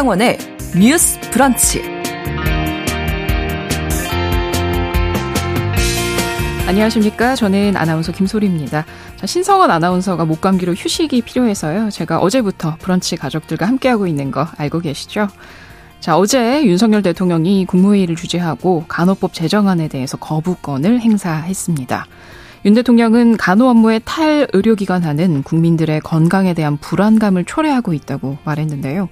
신성원의 뉴스 브런치. 안녕하십니까. 저는 아나운서 김소리입니다. 자, 신성원 아나운서가 목감기로 휴식이 필요해서요. 제가 어제부터 브런치 가족들과 함께하고 있는 거 알고 계시죠? 자, 어제 윤석열 대통령이 국무회의를 주재하고 간호법 제정안에 대해서 거부권을 행사했습니다. 윤 대통령은 간호 업무의 탈의료기관하는 국민들의 건강에 대한 불안감을 초래하고 있다고 말했는데요.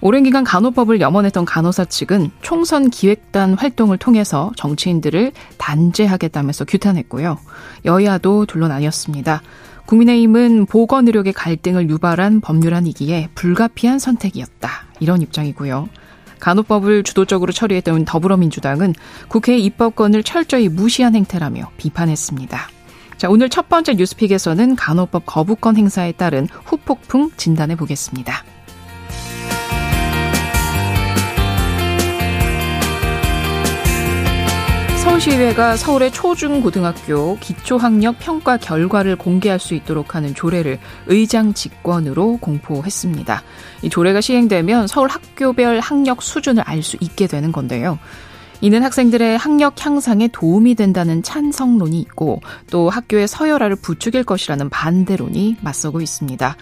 오랜 기간 간호법을 염원했던 간호사 측은 총선 기획단 활동을 통해서 정치인들을 단죄하겠다면서 규탄했고요. 여야도 둘러 나뉘었습니다. 국민의힘은 보건 의료계 갈등을 유발한 법률안이기에 불가피한 선택이었다. 이런 입장이고요. 간호법을 주도적으로 처리했던 더불어민주당은 국회 입법권을 철저히 무시한 행태라며 비판했습니다. 자, 오늘 첫 번째 뉴스픽에서는 간호법 거부권 행사에 따른 후폭풍 진단해 보겠습니다. 서울시의회가 서울의 초중고등학교 기초학력 평가 결과를 공개할 수 있도록 하는 조례를 의장 직권으로 공포했습니다. 이 조례가 시행되면 서울 학교별 학력 수준을 알 수 있게 되는 건데요. 이는 학생들의 학력 향상에 도움이 된다는 찬성론이 있고 또 학교의 서열화를 부추길 것이라는 반대론이 맞서고 있습니다.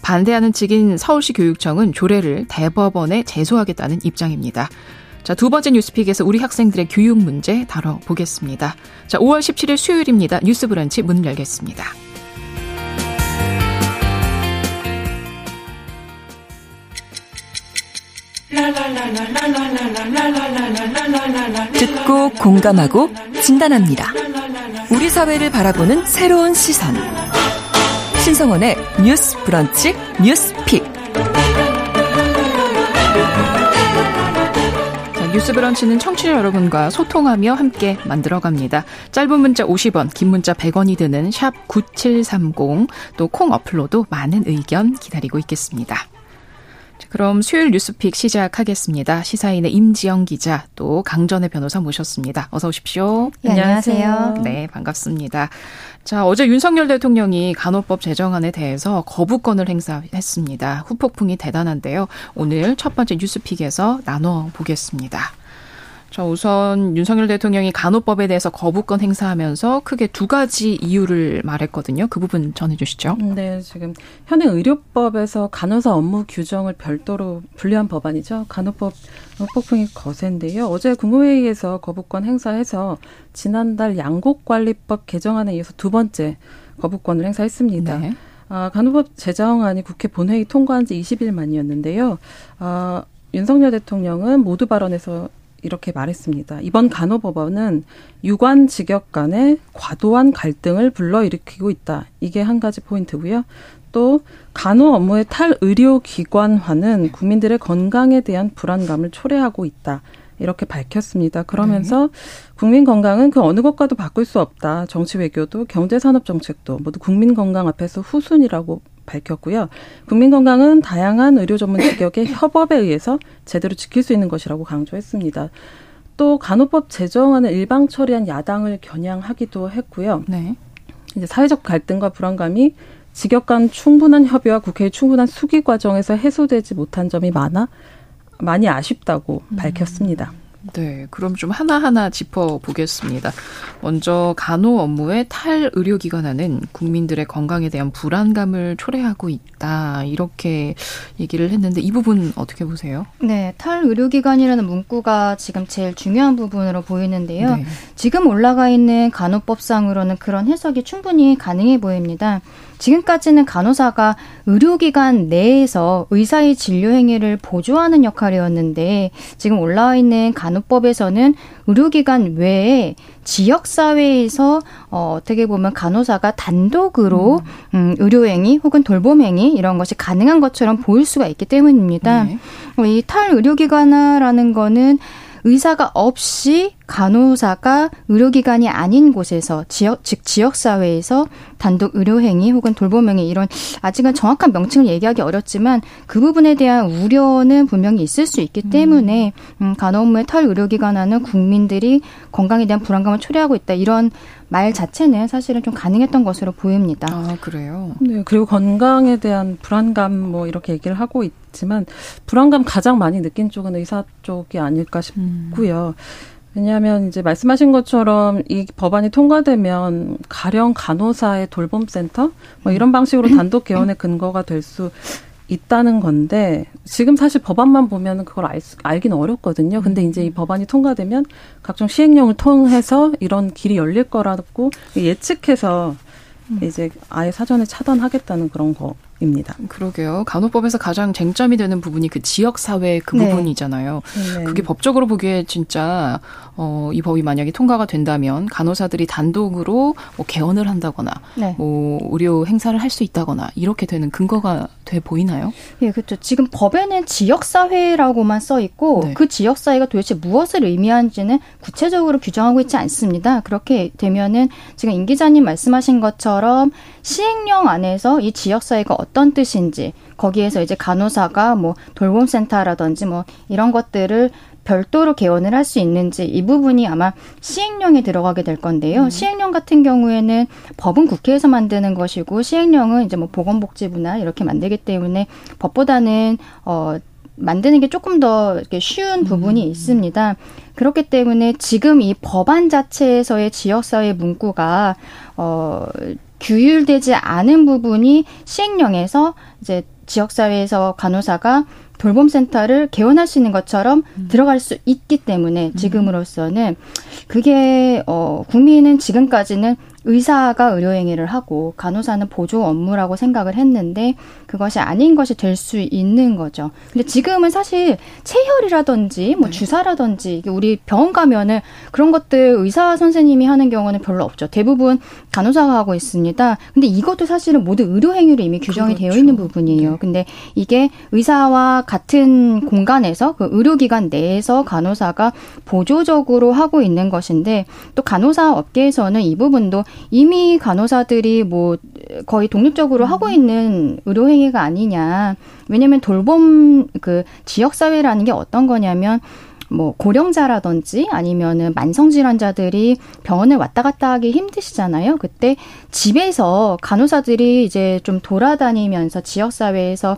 반대하는 측인 서울시 교육청은 조례를 대법원에 제소하겠다는 입장입니다. 자, 두 번째 뉴스픽에서 우리 학생들의 교육 문제 다뤄보겠습니다. 자, 5월 17일 수요일입니다. 뉴스 브런치 문을 열겠습니다. 듣고 공감하고 진단합니다. 우리 사회를 바라보는 새로운 시선. 신성원의 뉴스 브런치 뉴스 픽. 뉴스 브런치는 청취자 여러분과 소통하며 함께 만들어갑니다. 짧은 문자 50원, 긴 문자 100원이 드는 샵 9730, 또 콩 어플로도 많은 의견 기다리고 있겠습니다. 그럼 수요일 뉴스픽 시작하겠습니다. 시사인의 임지영 기자 또 강전의 변호사 모셨습니다. 어서 오십시오. 네, 안녕하세요. 네, 반갑습니다. 자, 어제 윤석열 대통령이 간호법 제정안에 대해서 거부권을 행사했습니다. 후폭풍이 대단한데요. 오늘 첫 번째 뉴스픽에서 나눠 보겠습니다. 자, 우선 윤석열 대통령이 간호법에 대해서 거부권 행사하면서 크게 두 가지 이유를 말했거든요. 그 부분 전해 주시죠. 네, 지금 현행 의료법에서 간호사 업무 규정을 별도로 분리한 법안이죠. 간호법 폭풍이 거센데요. 어제 국무회의에서 거부권 행사해서 지난달 양곡관리법 개정안에 이어서 두 번째 거부권을 행사했습니다. 네. 아, 간호법 제정안이 국회 본회의 통과한 지 20일 만이었는데요. 아, 윤석열 대통령은 모두 발언에서 이렇게 말했습니다. 이번 간호법원은 유관 직역 간의 과도한 갈등을 불러일으키고 있다. 이게 한 가지 포인트고요. 또 간호 업무의 탈의료 기관화는 국민들의 건강에 대한 불안감을 초래하고 있다. 이렇게 밝혔습니다. 그러면서 네. 국민 건강은 그 어느 것과도 바꿀 수 없다. 정치 외교도 경제 산업 정책도 모두 국민 건강 앞에서 후순이라고 밝혔고요. 국민 건강은 다양한 의료 전문 직역의 협업에 의해서 제대로 지킬 수 있는 것이라고 강조했습니다. 또 간호법 제정안을 일방 처리한 야당을 겨냥하기도 했고요. 네. 이제 사회적 갈등과 불안감이 직역 간 충분한 협의와 국회의 충분한 수기 과정에서 해소되지 못한 점이 많아 많이 아쉽다고 음. 밝혔습니다. 네, 그럼 좀 하나하나 짚어보겠습니다. 먼저 간호 업무의 탈의료기관화는 국민들의 건강에 대한 불안감을 초래하고 있다. 이렇게 얘기를 했는데 이 부분 어떻게 보세요? 네, 탈의료기관이라는 문구가 지금 제일 중요한 부분으로 보이는데요. 네. 지금 올라가 있는 간호법상으로는 그런 해석이 충분히 가능해 보입니다. 지금까지는 간호사가 의료기관 내에서 의사의 진료 행위를 보조하는 역할이었는데 지금 올라와 있는 간호법에서는 의료기관 외에 지역사회에서 어, 어떻게 보면 간호사가 단독으로 음. 음, 의료행위 혹은 돌봄행위 이런 것이 가능한 것처럼 보일 수가 있기 때문입니다. 네. 이 탈의료기관화라는 거는 의사가 없이 간호사가 의료기관이 아닌 곳에서 지역 즉 지역 사회에서 단독 의료행위 혹은 돌봄행위 이런 아직은 정확한 명칭을 얘기하기 어렵지만 그 부분에 대한 우려는 분명히 있을 수 있기 음. 때문에 음, 간호업무의 탈 의료기관하는 국민들이 건강에 대한 불안감을 초래하고 있다 이런 말 자체는 사실은 좀 가능했던 것으로 보입니다. 아, 그래요? 네, 그리고 건강에 대한 불안감 뭐 이렇게 얘기를 하고 있지만 불안감 가장 많이 느낀 쪽은 의사 쪽이 아닐까 싶고요. 음. 왜냐하면 이제 말씀하신 것처럼 이 법안이 통과되면 가령 간호사의 돌봄 센터 뭐 이런 방식으로 단독 개헌의 근거가 될 수 있다는 건데 지금 사실 법안만 보면 그걸 알, 알기는 어렵거든요. 근데 이제 이 법안이 통과되면 각종 시행령을 통해서 이런 길이 열릴 거라고 예측해서 이제 아예 사전에 차단하겠다는 그런 거 입니다. 그러게요. 간호법에서 가장 쟁점이 되는 부분이 그 지역 사회 그 네. 부분이잖아요. 네. 그게 법적으로 보기에 진짜 어, 이 법이 만약에 통과가 된다면 간호사들이 단독으로 뭐 개원을 한다거나 네. 뭐 의료 행사를 할 수 있다거나 이렇게 되는 근거가 돼 보이나요? 예, 그렇죠. 지금 법에는 지역 사회라고만 써 있고 네. 그 지역 사회가 도대체 무엇을 의미하는지는 구체적으로 규정하고 있지 않습니다. 그렇게 되면은 지금 임 기자님 말씀하신 것처럼 시행령 안에서 이 지역 사회가 어떤 뜻인지 거기에서 이제 간호사가 뭐 돌봄센터라든지 뭐 이런 것들을 별도로 개원을 할 수 있는지 이 부분이 아마 시행령에 들어가게 될 건데요. 음. 시행령 같은 경우에는 법은 국회에서 만드는 것이고 시행령은 이제 뭐 보건복지부나 이렇게 만들기 때문에 법보다는 어 만드는 게 조금 더 이렇게 쉬운 부분이 음. 있습니다. 그렇기 때문에 지금 이 법안 자체에서의 지역사회 문구가 어 규율되지 않은 부분이 시행령에서 이제 지역사회에서 간호사가 돌봄센터를 개원할 수 있는 것처럼 음. 들어갈 수 있기 때문에 음. 지금으로서는 그게 어 국민은 지금까지는 의사가 의료행위를 하고 간호사는 보조 업무라고 생각을 했는데 그것이 아닌 것이 될 수 있는 거죠. 근데 지금은 사실 체혈이라든지 뭐 네. 주사라든지 우리 병원 가면은 그런 것들 의사 선생님이 하는 경우는 별로 없죠. 대부분 간호사가 하고 있습니다. 근데 이것도 사실은 모두 의료행위로 이미 규정이 그렇죠. 되어 있는 부분이에요. 네. 근데 이게 의사와 같은 공간에서 그 의료기관 내에서 간호사가 보조적으로 하고 있는 것인데 또 간호사 업계에서는 이 부분도 이미 간호사들이 뭐 거의 독립적으로 음. 하고 있는 의료 행위가 아니냐. 왜냐면 돌봄 그 지역 사회라는 게 어떤 거냐면 뭐 고령자라든지 아니면은 만성 질환자들이 병원을 왔다 갔다 하기 힘드시잖아요. 그때 집에서 간호사들이 이제 좀 돌아다니면서 지역 사회에서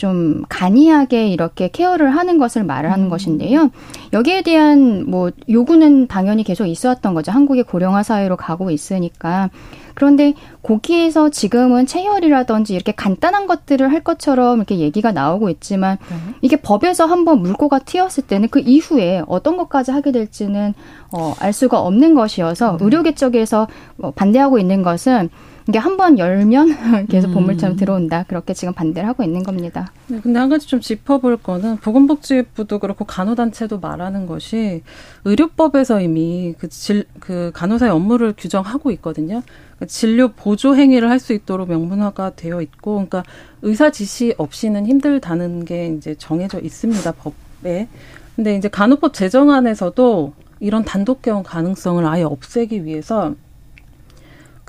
좀 간이하게 이렇게 케어를 하는 것을 말을 하는 음. 것인데요. 여기에 대한 뭐 요구는 당연히 계속 있었던 거죠. 한국이 고령화 사회로 가고 있으니까. 그런데 거기에서 지금은 체혈이라든지 이렇게 간단한 것들을 할 것처럼 이렇게 얘기가 나오고 있지만 네. 이게 법에서 한번 물꼬가 튀었을 때는 그 이후에 어떤 것까지 하게 될지는 어, 알 수가 없는 것이어서 네. 의료계 쪽에서 뭐 반대하고 있는 것은 이게 한 번 열면 계속 음. 보물처럼 들어온다. 그렇게 지금 반대를 하고 있는 겁니다. 네, 근데 한 가지 좀 짚어볼 거는 보건복지부도 그렇고 간호단체도 말하는 것이 의료법에서 이미 그, 질, 그 간호사의 업무를 규정하고 있거든요. 그러니까 진료 보조 행위를 할 수 있도록 명문화가 되어 있고, 그러니까 의사 지시 없이는 힘들다는 게 이제 정해져 있습니다 법에. 근데 이제 간호법 제정안에서도 이런 단독 개헌 가능성을 아예 없애기 위해서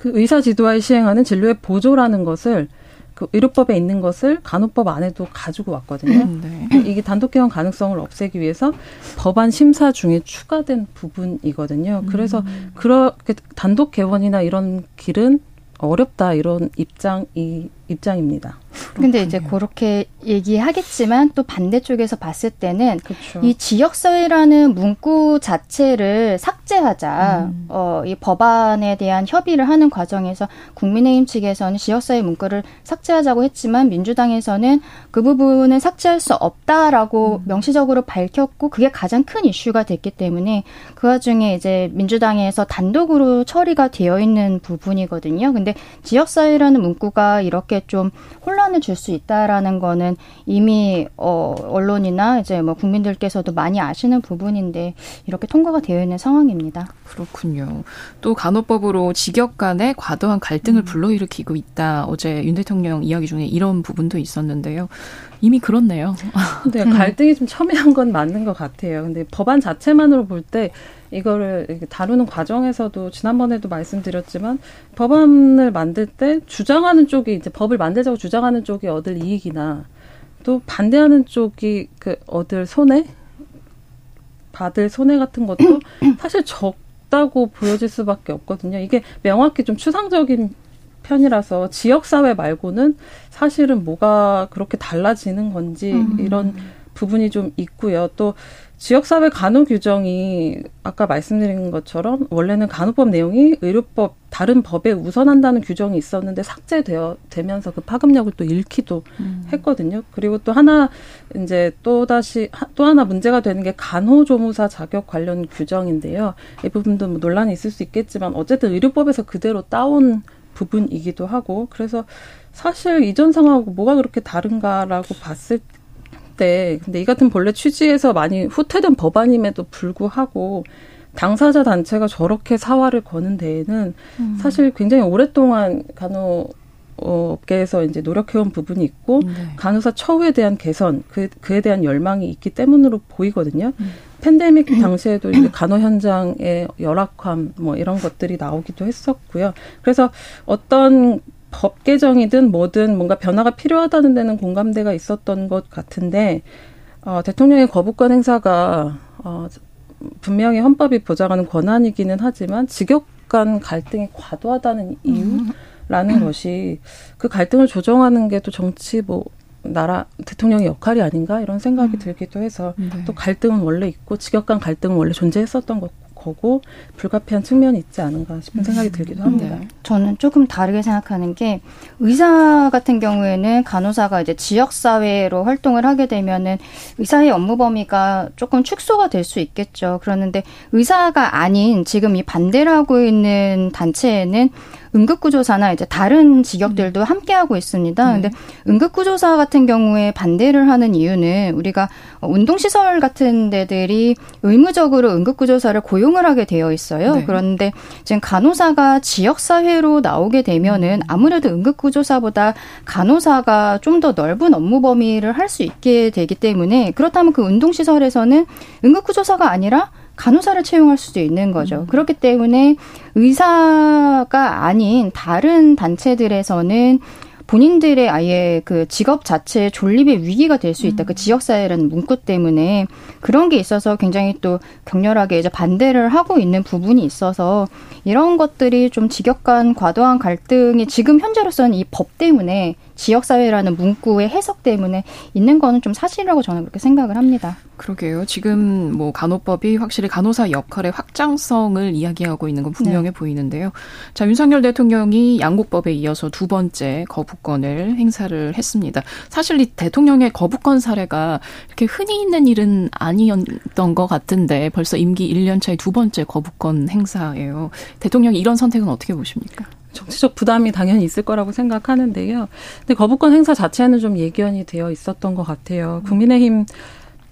그 의사 지도와에 시행하는 진료의 보조라는 것을 그 의료법에 있는 것을 간호법 안에도 가지고 왔거든요. 음, 네. 이게 단독 개헌 가능성을 없애기 위해서 법안 심사 중에 추가된 부분이거든요. 그래서 음. 그렇게 단독 개헌이나 이런 길은 어렵다 이런 입장이 입장입니다. 근데 이제 그렇게 얘기하겠지만 또 반대쪽에서 봤을 때는 그렇죠. 이 지역사회라는 문구 자체를 삭제하자 음. 어, 이 법안에 대한 협의를 하는 과정에서 국민의힘 측에서는 지역사회 문구를 삭제하자고 했지만 민주당에서는 그 부분을 삭제할 수 없다라고 음. 명시적으로 밝혔고 그게 가장 큰 이슈가 됐기 때문에 그 와중에 이제 민주당에서 단독으로 처리가 되어 있는 부분이거든요. 근데 지역사회라는 문구가 이렇게 좀 혼란을 줄 수 있다라는 거는 이미 어 언론이나 이제 뭐 국민들께서도 많이 아시는 부분인데 이렇게 통과가 되어 있는 상황입니다. 그렇군요. 또 간호법으로 직역 간의 과도한 갈등을 음. 불러일으키고 있다. 어제 윤 대통령 이야기 중에 이런 부분도 있었는데요. 이미 그렇네요. 근데 갈등이 좀 첨예한 건 맞는 것 같아요. 근데 법안 자체만으로 볼 때 이거를 다루는 과정에서도 지난번에도 말씀드렸지만 법안을 만들 때 주장하는 쪽이 이제 법을 만들자고 주장하는 쪽이 얻을 이익이나 또 반대하는 쪽이 그 얻을 손해 받을 손해 같은 것도 사실 적다고 보여질 수밖에 없거든요. 이게 명확히 좀 추상적인 편이라서 지역 사회 말고는 사실은 뭐가 그렇게 달라지는 건지 음. 이런 부분이 좀 있고요. 또 지역사회 간호 규정이 아까 말씀드린 것처럼 원래는 간호법 내용이 의료법 다른 법에 우선한다는 규정이 있었는데 삭제되어 되면서 그 파급력을 또 잃기도 음. 했거든요. 그리고 또 하나 이제 또 다시 또 하나 문제가 되는 게 간호조무사 자격 관련 규정인데요. 이 부분도 뭐 논란이 있을 수 있겠지만 어쨌든 의료법에서 그대로 따온 부분이기도 하고 그래서 사실 이전 상황하고 뭐가 그렇게 다른가라고 봤을 때 근데 이 같은 본래 취지에서 많이 후퇴된 법안임에도 불구하고 당사자 단체가 저렇게 사활을 거는 데에는 음. 사실 굉장히 오랫동안 간호 업계에서 이제 노력해온 부분이 있고 네. 간호사 처우에 대한 개선 그 그에 대한 열망이 있기 때문으로 보이거든요. 음. 팬데믹 당시에도 이제 간호 현장의 열악함 뭐 이런 것들이 나오기도 했었고요. 그래서 어떤 법 개정이든 뭐든 뭔가 변화가 필요하다는 데는 공감대가 있었던 것 같은데 어, 대통령의 거부권 행사가 어, 분명히 헌법이 보장하는 권한이기는 하지만 직역 간 갈등이 과도하다는 이유라는 음. 것이 그 갈등을 조정하는 게 또 정치 뭐 나라 대통령의 역할이 아닌가 이런 생각이 음. 들기도 해서 네. 또 갈등은 원래 있고 직역 간 갈등은 원래 존재했었던 것 거고 불가피한 측면이 있지 않은가 싶은 생각이 음. 들기도 합니다. 네. 저는 조금 다르게 생각하는 게 의사 같은 경우에는 간호사가 이제 지역 사회로 활동을 하게 되면은 의사의 업무 범위가 조금 축소가 될 수 있겠죠. 그러는데 의사가 아닌 지금 이 반대를 하고 있는 단체에는 응급구조사나 이제 다른 직역들도 음. 함께 하고 있습니다. 네. 근데 응급구조사 같은 경우에 반대를 하는 이유는 우리가 운동시설 같은 데들이 의무적으로 응급구조사를 고용을 하게 되어 있어요. 네. 그런데 지금 간호사가 지역사회로 나오게 되면은 음. 아무래도 응급구조사보다 간호사가 좀 더 넓은 업무 범위를 할 수 있게 되기 때문에 그렇다면 그 운동시설에서는 응급구조사가 아니라 간호사를 채용할 수도 있는 거죠. 음. 그렇기 때문에 의사가 아닌 다른 단체들에서는 본인들의 아예 그 직업 자체의 존립의 위기가 될 수 있다. 그 음. 그 지역사회라는 문구 때문에 그런 게 있어서 굉장히 또 격렬하게 이제 반대를 하고 있는 부분이 있어서 이런 것들이 좀 직역 간 과도한 갈등이 지금 현재로서는 이 법 때문에 지역사회라는 문구의 해석 때문에 있는 거는 좀 사실이라고 저는 그렇게 생각을 합니다. 그러게요. 지금 뭐 간호법이 확실히 간호사 역할의 확장성을 이야기하고 있는 건 분명해 네. 보이는데요. 자, 윤석열 대통령이 양국법에 이어서 두 번째 거부권을 행사를 했습니다. 사실 이 대통령의 거부권 사례가 이렇게 흔히 있는 일은 아니었던 것 같은데 벌써 임기 1년 차의 두 번째 거부권 행사예요. 대통령이 이런 선택은 어떻게 보십니까? 정치적 부담이 당연히 있을 거라고 생각하는데요. 근데 거부권 행사 자체는 좀 예견이 되어 있었던 것 같아요. 국민의힘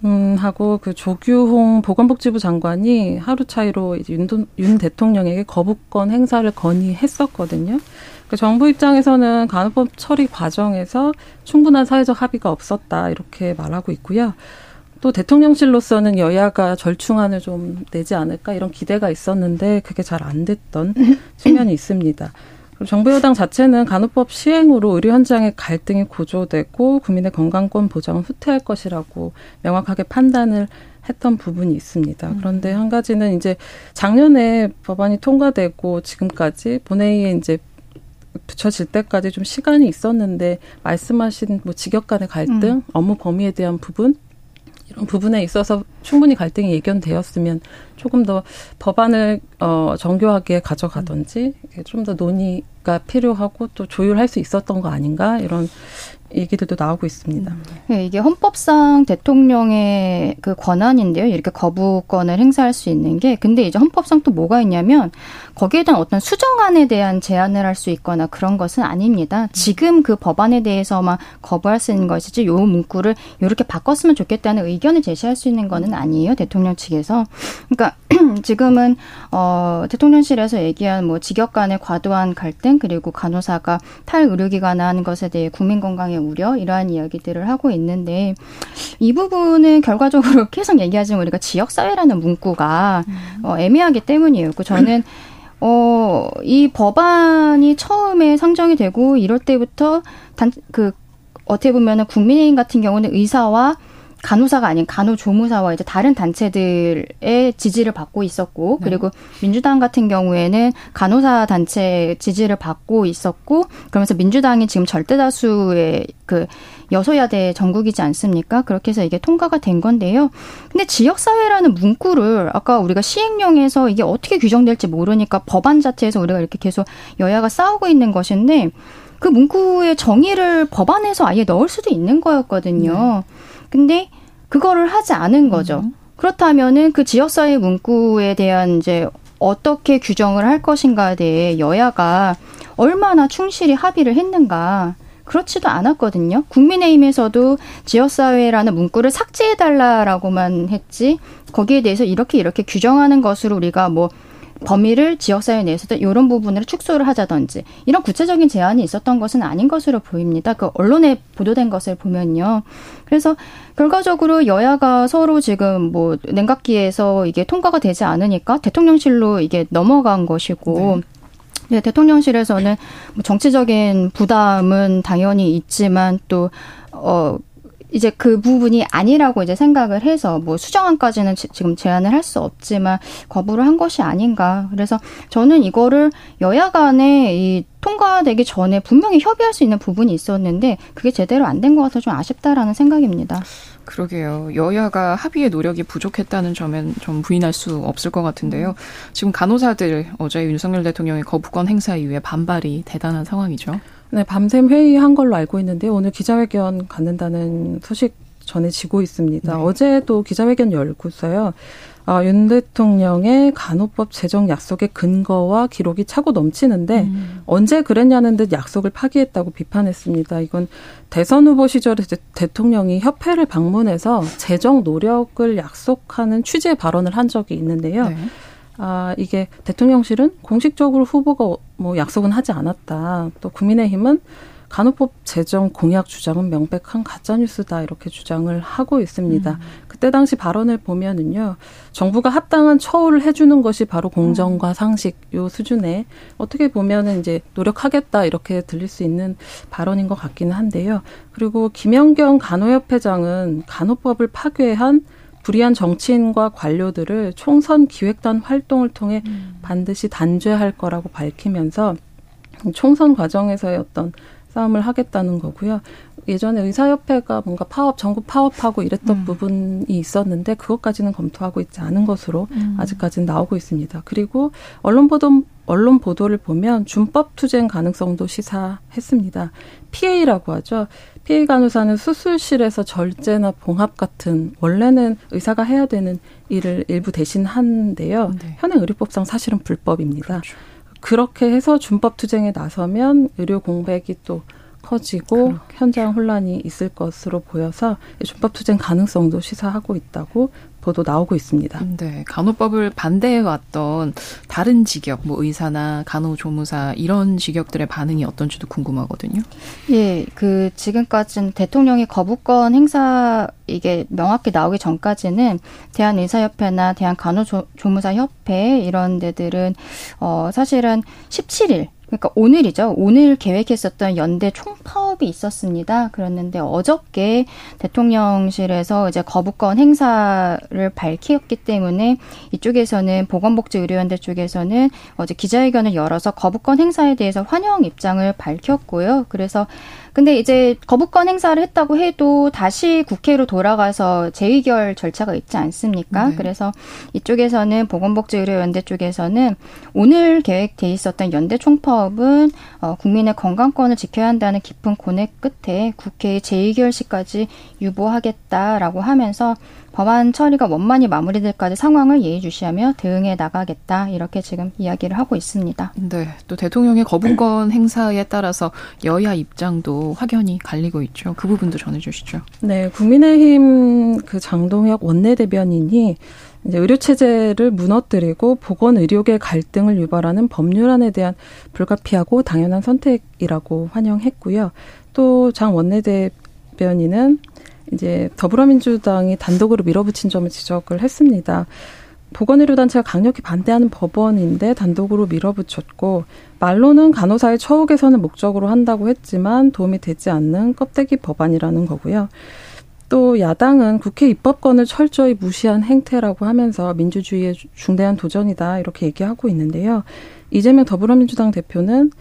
음, 하고 그 조규홍 보건복지부 장관이 하루 차이로 이제 윤, 윤 대통령에게 거부권 행사를 건의했었거든요. 그 정부 입장에서는 간호법 처리 과정에서 충분한 사회적 합의가 없었다 이렇게 말하고 있고요. 또 대통령실로서는 여야가 절충안을 좀 내지 않을까 이런 기대가 있었는데 그게 잘 안 됐던 측면이 있습니다. 정부 여당 자체는 간호법 시행으로 의료 현장의 갈등이 고조되고 국민의 건강권 보장은 후퇴할 것이라고 명확하게 판단을 했던 부분이 있습니다. 음. 그런데 한 가지는 이제 작년에 법안이 통과되고 지금까지 본회의에 이제 붙여질 때까지 좀 시간이 있었는데 말씀하신 뭐 직역 간의 갈등, 음. 업무 범위에 대한 부분 이런 부분에 있어서 충분히 갈등이 예견되었으면 조금 더 법안을 어 정교하게 가져가든지 좀 더 논의가 필요하고 또 조율할 수 있었던 거 아닌가 이런 얘기들도 나오고 있습니다. 네, 이게 헌법상 대통령의 그 권한인데요. 이렇게 거부권을 행사할 수 있는 게 근데 이제 헌법상 또 뭐가 있냐면 거기에 대한 어떤 수정안에 대한 제안을 할 수 있거나 그런 것은 아닙니다. 지금 그 법안에 대해서만 거부할 수 있는 것이지 요 문구를 이렇게 바꿨으면 좋겠다는 의견을 제시할 수 있는 거는 아니에요. 대통령 측에서. 그러니까 지금은 어 대통령실에서 얘기한 뭐 직역 간의 과도한 갈등 그리고 간호사가 탈의료기관 하는 것에 대해 국민 건강의 우려 이러한 이야기들을 하고 있는데 이 부분은 결과적으로 계속 얘기하지만 우리가 지역 사회라는 문구가 음. 어, 애매하기 때문이에요. 그 저는 어, 이 법안이 처음에 상정이 되고 이럴 때부터 단, 그, 어떻게 보면은 국민의힘 같은 경우는 의사와 간호사가 아닌 간호조무사와 이제 다른 단체들의 지지를 받고 있었고 네. 그리고 민주당 같은 경우에는 간호사 단체 지지를 받고 있었고 그러면서 민주당이 지금 절대 다수의 그 여소야대 전국이지 않습니까? 그렇게 해서 이게 통과가 된 건데요. 근데 지역사회라는 문구를 아까 우리가 시행령에서 이게 어떻게 규정될지 모르니까 법안 자체에서 우리가 이렇게 계속 여야가 싸우고 있는 것인데 그 문구의 정의를 법안에서 아예 넣을 수도 있는 거였거든요. 네. 근데 그거를 하지 않은 거죠. 음. 그렇다면은 그 지역사회 문구에 대한 이제 어떻게 규정을 할 것인가에 대해 여야가 얼마나 충실히 합의를 했는가. 그렇지도 않았거든요. 국민의힘에서도 지역사회라는 문구를 삭제해달라라고만 했지, 거기에 대해서 이렇게 이렇게 규정하는 것으로 우리가 뭐 범위를 지역사회 내에서도 이런 부분을 축소를 하자든지 이런 구체적인 제안이 있었던 것은 아닌 것으로 보입니다. 그 언론에 보도된 것을 보면요. 그래서 결과적으로 여야가 서로 지금 뭐 냉각기에서 이게 통과가 되지 않으니까 대통령실로 이게 넘어간 것이고 네. 네, 대통령실에서는 뭐 정치적인 부담은 당연히 있지만 또, 어, 이제 그 부분이 아니라고 이제 생각을 해서 뭐 수정안까지는 지, 금 제안을 할 수 없지만 거부를 한 것이 아닌가. 그래서 저는 이거를 여야 간에 이 통과되기 전에 분명히 협의할 수 있는 부분이 있었는데 그게 제대로 안 된 것 같아서 좀 아쉽다라는 생각입니다. 그러게요. 여야가 합의의 노력이 부족했다는 점엔 좀 부인할 수 없을 것 같은데요. 지금 간호사들 어제 윤석열 대통령의 거부권 행사 이후에 반발이 대단한 상황이죠. 네, 밤샘 회의한 걸로 알고 있는데 오늘 기자회견 갖는다는 소식 전해지고 있습니다. 네. 어제도 기자회견 열고서요. 아, 윤 대통령의 간호법 제정 약속의 근거와 기록이 차고 넘치는데 음. 언제 그랬냐는 듯 약속을 파기했다고 비판했습니다. 이건 대선 후보 시절에 대통령이 협회를 방문해서 재정 노력을 약속하는 취지의 발언을 한 적이 있는데요. 네. 아, 이게 대통령실은 공식적으로 후보가 뭐 약속은 하지 않았다. 또 국민의힘은 간호법 제정 공약 주장은 명백한 가짜뉴스다 이렇게 주장을 하고 있습니다. 음. 그때 당시 발언을 보면은요, 정부가 합당한 처우를 해주는 것이 바로 공정과 음. 상식 요 수준에 어떻게 보면은 이제 노력하겠다 이렇게 들릴 수 있는 발언인 것 같기는 한데요. 그리고 김영경 간호협회장은 간호법을 파괴한 불의한 정치인과 관료들을 총선 기획단 활동을 통해 음. 반드시 단죄할 거라고 밝히면서 총선 과정에서의 어떤 싸움을 하겠다는 거고요. 예전에 의사협회가 뭔가 파업, 전국 파업하고 이랬던 음. 부분이 있었는데 그것까지는 검토하고 있지 않은 것으로 음. 아직까지는 나오고 있습니다. 그리고 언론 보도 언론 보도를 보면 준법 투쟁 가능성도 시사했습니다. PA라고 하죠. PA 간호사는 수술실에서 절제나 봉합 같은 원래는 의사가 해야 되는 일을 일부 대신 하는데요. 네. 현행 의료법상 사실은 불법입니다. 그렇죠. 그렇게 해서 준법 투쟁에 나서면 의료 공백이 또 커지고 그렇게. 현장 혼란이 있을 것으로 보여서 준법 투쟁 가능성도 시사하고 있다고 보도 나오고 있습니다. 네, 간호법을 반대해 왔던 다른 직역, 뭐 의사나 간호조무사 이런 직역들의 반응이 어떤지도 궁금하거든요. 예, 그 지금까지는 대통령의 거부권 행사 이게 명확히 나오기 전까지는 대한의사협회나 대한간호조무사협회 이런 데들은 어 사실은 17일 그러니까 오늘이죠. 오늘 계획했었던 연대 총파업이 있었습니다. 그랬는데 어저께 대통령실에서 이제 거부권 행사를 밝혔기 때문에 이쪽에서는 보건복지의료연대 쪽에서는 어제 기자회견을 열어서 거부권 행사에 대해서 환영 입장을 밝혔고요. 그래서 근데 이제 거부권 행사를 했다고 해도 다시 국회로 돌아가서 재의결 절차가 있지 않습니까? 네. 그래서 이쪽에서는 보건복지의료연대 쪽에서는 오늘 계획돼 있었던 연대 총파업은 어, 국민의 건강권을 지켜야 한다는 깊은 고뇌 끝에 국회의 재의결 시까지 유보하겠다라고 하면서 법안 처리가 원만히 마무리될까지 상황을 예의주시하며 대응해 나가겠다 이렇게 지금 이야기를 하고 있습니다. 네, 또 대통령의 거부권 행사에 따라서 여야 입장도 확연히 갈리고 있죠. 그 부분도 전해주시죠. 네, 국민의힘 그 장동혁 원내대변인이 이제 의료 체제를 무너뜨리고 보건 의료계 갈등을 유발하는 법률안에 대한 불가피하고 당연한 선택이라고 환영했고요. 또 장 원내대변인은 이제 더불어민주당이 단독으로 밀어붙인 점을 지적을 했습니다. 보건의료단체가 강력히 반대하는 법원인데 단독으로 밀어붙였고 말로는 간호사의 처우 개선을 목적으로 한다고 했지만 도움이 되지 않는 껍데기 법안이라는 거고요. 또 야당은 국회 입법권을 철저히 무시한 행태라고 하면서 민주주의의 중대한 도전이다 이렇게 얘기하고 있는데요. 이재명 더불어민주당 대표는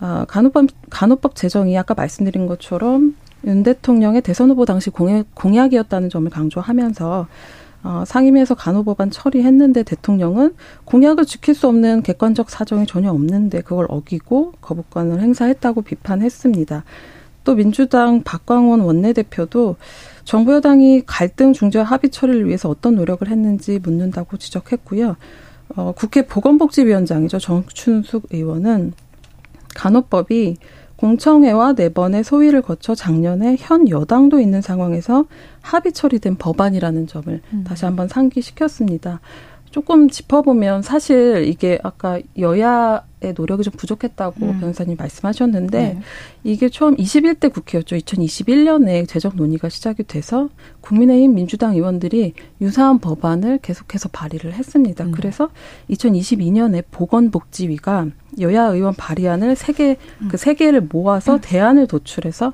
아, 간호법 간호법 제정이 아까 말씀드린 것처럼 윤 대통령의 대선 후보 당시 공약, 공약 이었다는 점을 강조하면서 어, 상임위에서 간호법안 처리했는데 대통령은 공약을 지킬 수 없는 객관적 사정이 전혀 없는데 그걸 어기고 거부권을 행사했다고 비판했습니다. 또 민주당 박광원 원내대표도 정부 여당이 갈등 중재 합의 처리를 위해서 어떤 노력을 했는지 묻는다고 지적했고요. 어, 국회 보건복지위원장이죠. 정춘숙 의원은 간호법이 공청회와 네 번의 소위를 거쳐 작년에 현 여당도 있는 상황에서 합의 처리된 법안이라는 점을 음. 다시 한번 상기시켰습니다. 조금 짚어보면 사실 이게 아까 여야 의 노력이 좀 부족했다고 음. 변호사님 말씀하셨는데 네. 이게 처음 21대 국회였죠. 2021년에 재정 논의가 시작이 돼서 국민의힘 민주당 의원들이 유사한 법안을 계속해서 발의를 했습니다. 음. 그래서 2022년에 보건복지위가 여야 의원 발의안을 세 개, 음. 그세 개를 모아서 음. 대안을 도출해서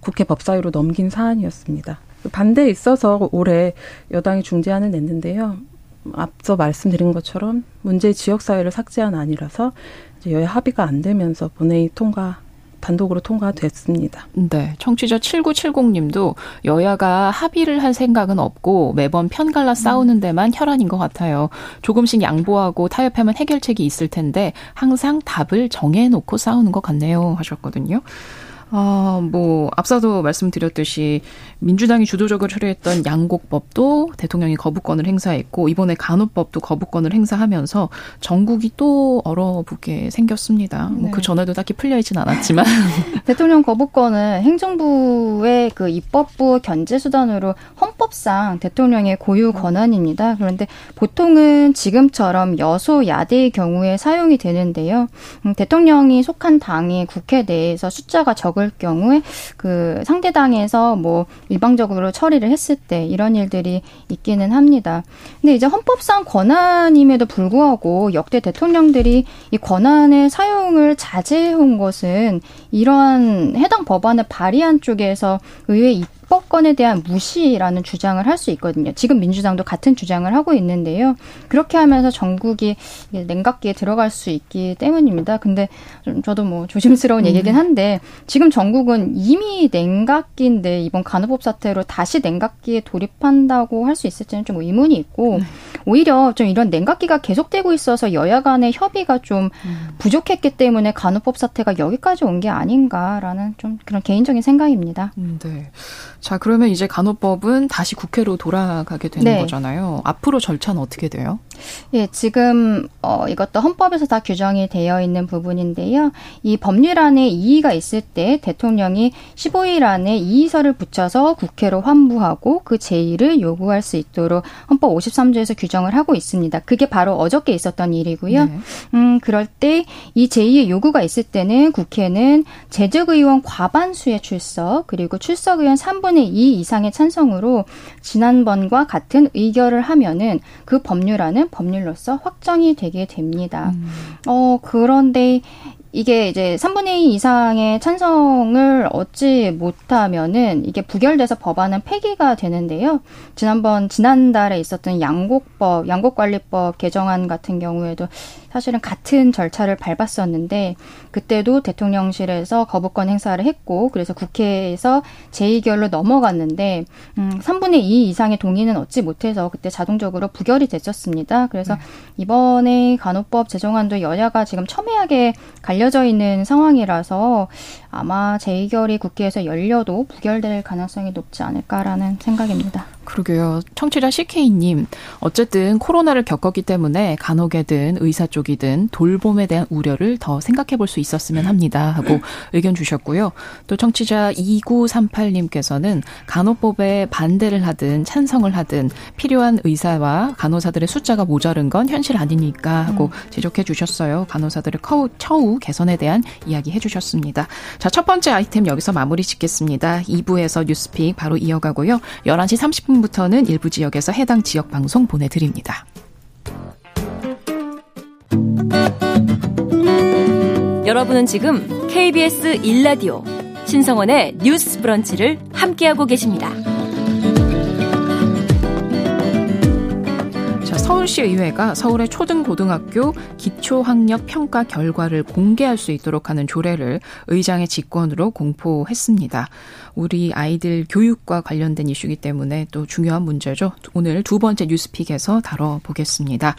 국회 법사위로 넘긴 사안이었습니다. 반대에 있어서 올해 여당이 중재안을 냈는데요. 앞서 말씀드린 것처럼 문제 지역 사회를 삭제한 아니라서 이제 여야 합의가 안 되면서 본회의 통과 단독으로 통과됐습니다. 네. 청취자 7970님도 여야가 합의를 할 생각은 없고 매번 편갈라 싸우는 데만 혈안인 것 같아요. 조금씩 양보하고 타협하면 해결책이 있을 텐데 항상 답을 정해놓고 싸우는 것 같네요. 하셨거든요. 아, 뭐, 앞서도 말씀드렸듯이 민주당이 주도적으로 처리했던 양곡법도 대통령이 거부권을 행사했고, 이번에 간호법도 거부권을 행사하면서 전국이 또 얼어붙게 생겼습니다. 뭐 네. 뭐그 전에도 딱히 풀려있진 않았지만. 대통령 거부권은 행정부의 그 입법부 견제 수단으로 헌법상 대통령의 고유 권한입니다. 그런데 보통은 지금처럼 여소야대의 경우에 사용이 되는데요. 음, 대통령이 속한 당이 국회 내에서 숫자가 적을 적을 경우에 그 상대 당에서 뭐 일방적으로 처리를 했을 때 이런 일들이 있기는 합니다. 근데 이제 헌법상 권한임에도 불구하고 역대 대통령들이 이 권한의 사용을 자제해온 것은 이러한 해당 법안을 발의한 쪽에서 의회 입 법권에 대한 무시라는 주장을 할 수 있거든요. 지금 민주당도 같은 주장을 하고 있는데요. 그렇게 하면서 전국이 냉각기에 들어갈 수 있기 때문입니다. 근데 좀 저도 뭐 조심스러운 음. 얘기긴 한데 지금 전국은 이미 냉각기인데 이번 간호법 사태로 다시 냉각기에 돌입한다고 할 수 있을지는 좀 의문이 있고 네. 오히려 좀 이런 냉각기가 계속되고 있어서 여야 간의 협의가 좀 음. 부족했기 때문에 간호법 사태가 여기까지 온 게 아닌가라는 좀 그런 개인적인 생각입니다. 음, 네. 자, 그러면 이제 간호법은 다시 국회로 돌아가게 되는 네. 거잖아요. 앞으로 절차는 어떻게 돼요? 예, 지금 어 이것도 헌법에서 다 규정이 되어 있는 부분인데요. 이 법률안에 이의가 있을 때 대통령이 15일 안에 이의서를 붙여서 국회로 환부하고 그 제의를 요구할 수 있도록 헌법 53조에서 규정을 하고 있습니다. 그게 바로 어저께 있었던 일이고요. 네. 음, 그럴 때 이 제의의 요구가 있을 때는 국회는 재적 의원 과반수의 출석 그리고 출석 의원 3분의 2 이상의 찬성으로 지난번과 같은 의결을 하면은 그 법률안은 법률로서 확정이 되게 됩니다. 음. 어, 그런데 이게 이제 3분의 2 이상의 찬성을 얻지 못하면은 이게 부결돼서 법안은 폐기가 되는데요. 지난번 지난달에 있었던 양곡법, 양곡관리법 개정안 같은 경우에도 사실은 같은 절차를 밟았었는데 그때도 대통령실에서 거부권 행사를 했고 그래서 국회에서 재의결로 넘어갔는데 음 3분의 2 이상의 동의는 얻지 못해서 그때 자동적으로 부결이 됐었습니다. 그래서 네. 이번에 간호법 제정안도 여야가 지금 첨예하게 갈려 져 있는 상황이라서 아마 재의결이 국회에서 열려도 부결될 가능성이 높지 않을까라는 생각입니다. 그러게요. 청취자 CK님, 어쨌든 코로나를 겪었기 때문에 간혹이든 의사 쪽이든 돌봄에 대한 우려를 더 생각해 볼 수 있었으면 합니다. 하고 의견 주셨고요. 또 청취자 2938님께서는 간호법에 반대를 하든 찬성을 하든 필요한 의사와 간호사들의 숫자가 모자른 건 현실 아니니까 하고 음. 지적해 주셨어요. 간호사들의 처우, 처우 개선에 대한 이야기 해 주셨습니다. 자, 첫 번째 아이템 여기서 마무리 짓겠습니다. 2부에서 뉴스픽 바로 이어가고요. 11시 30분 10분부터는 일부 지역에서 해당 지역 방송 보내드립니다. 여러분은 지금 KBS 1라디오 신성원의 뉴스 브런치를 함께하고 계십니다. 서울시의회가 서울의 초등고등학교 기초학력 평가 결과를 공개할 수 있도록 하는 조례를 의장의 직권으로 공포했습니다. 우리 아이들 교육과 관련된 이슈이기 때문에 또 중요한 문제죠. 오늘 두 번째 뉴스픽에서 다뤄보겠습니다.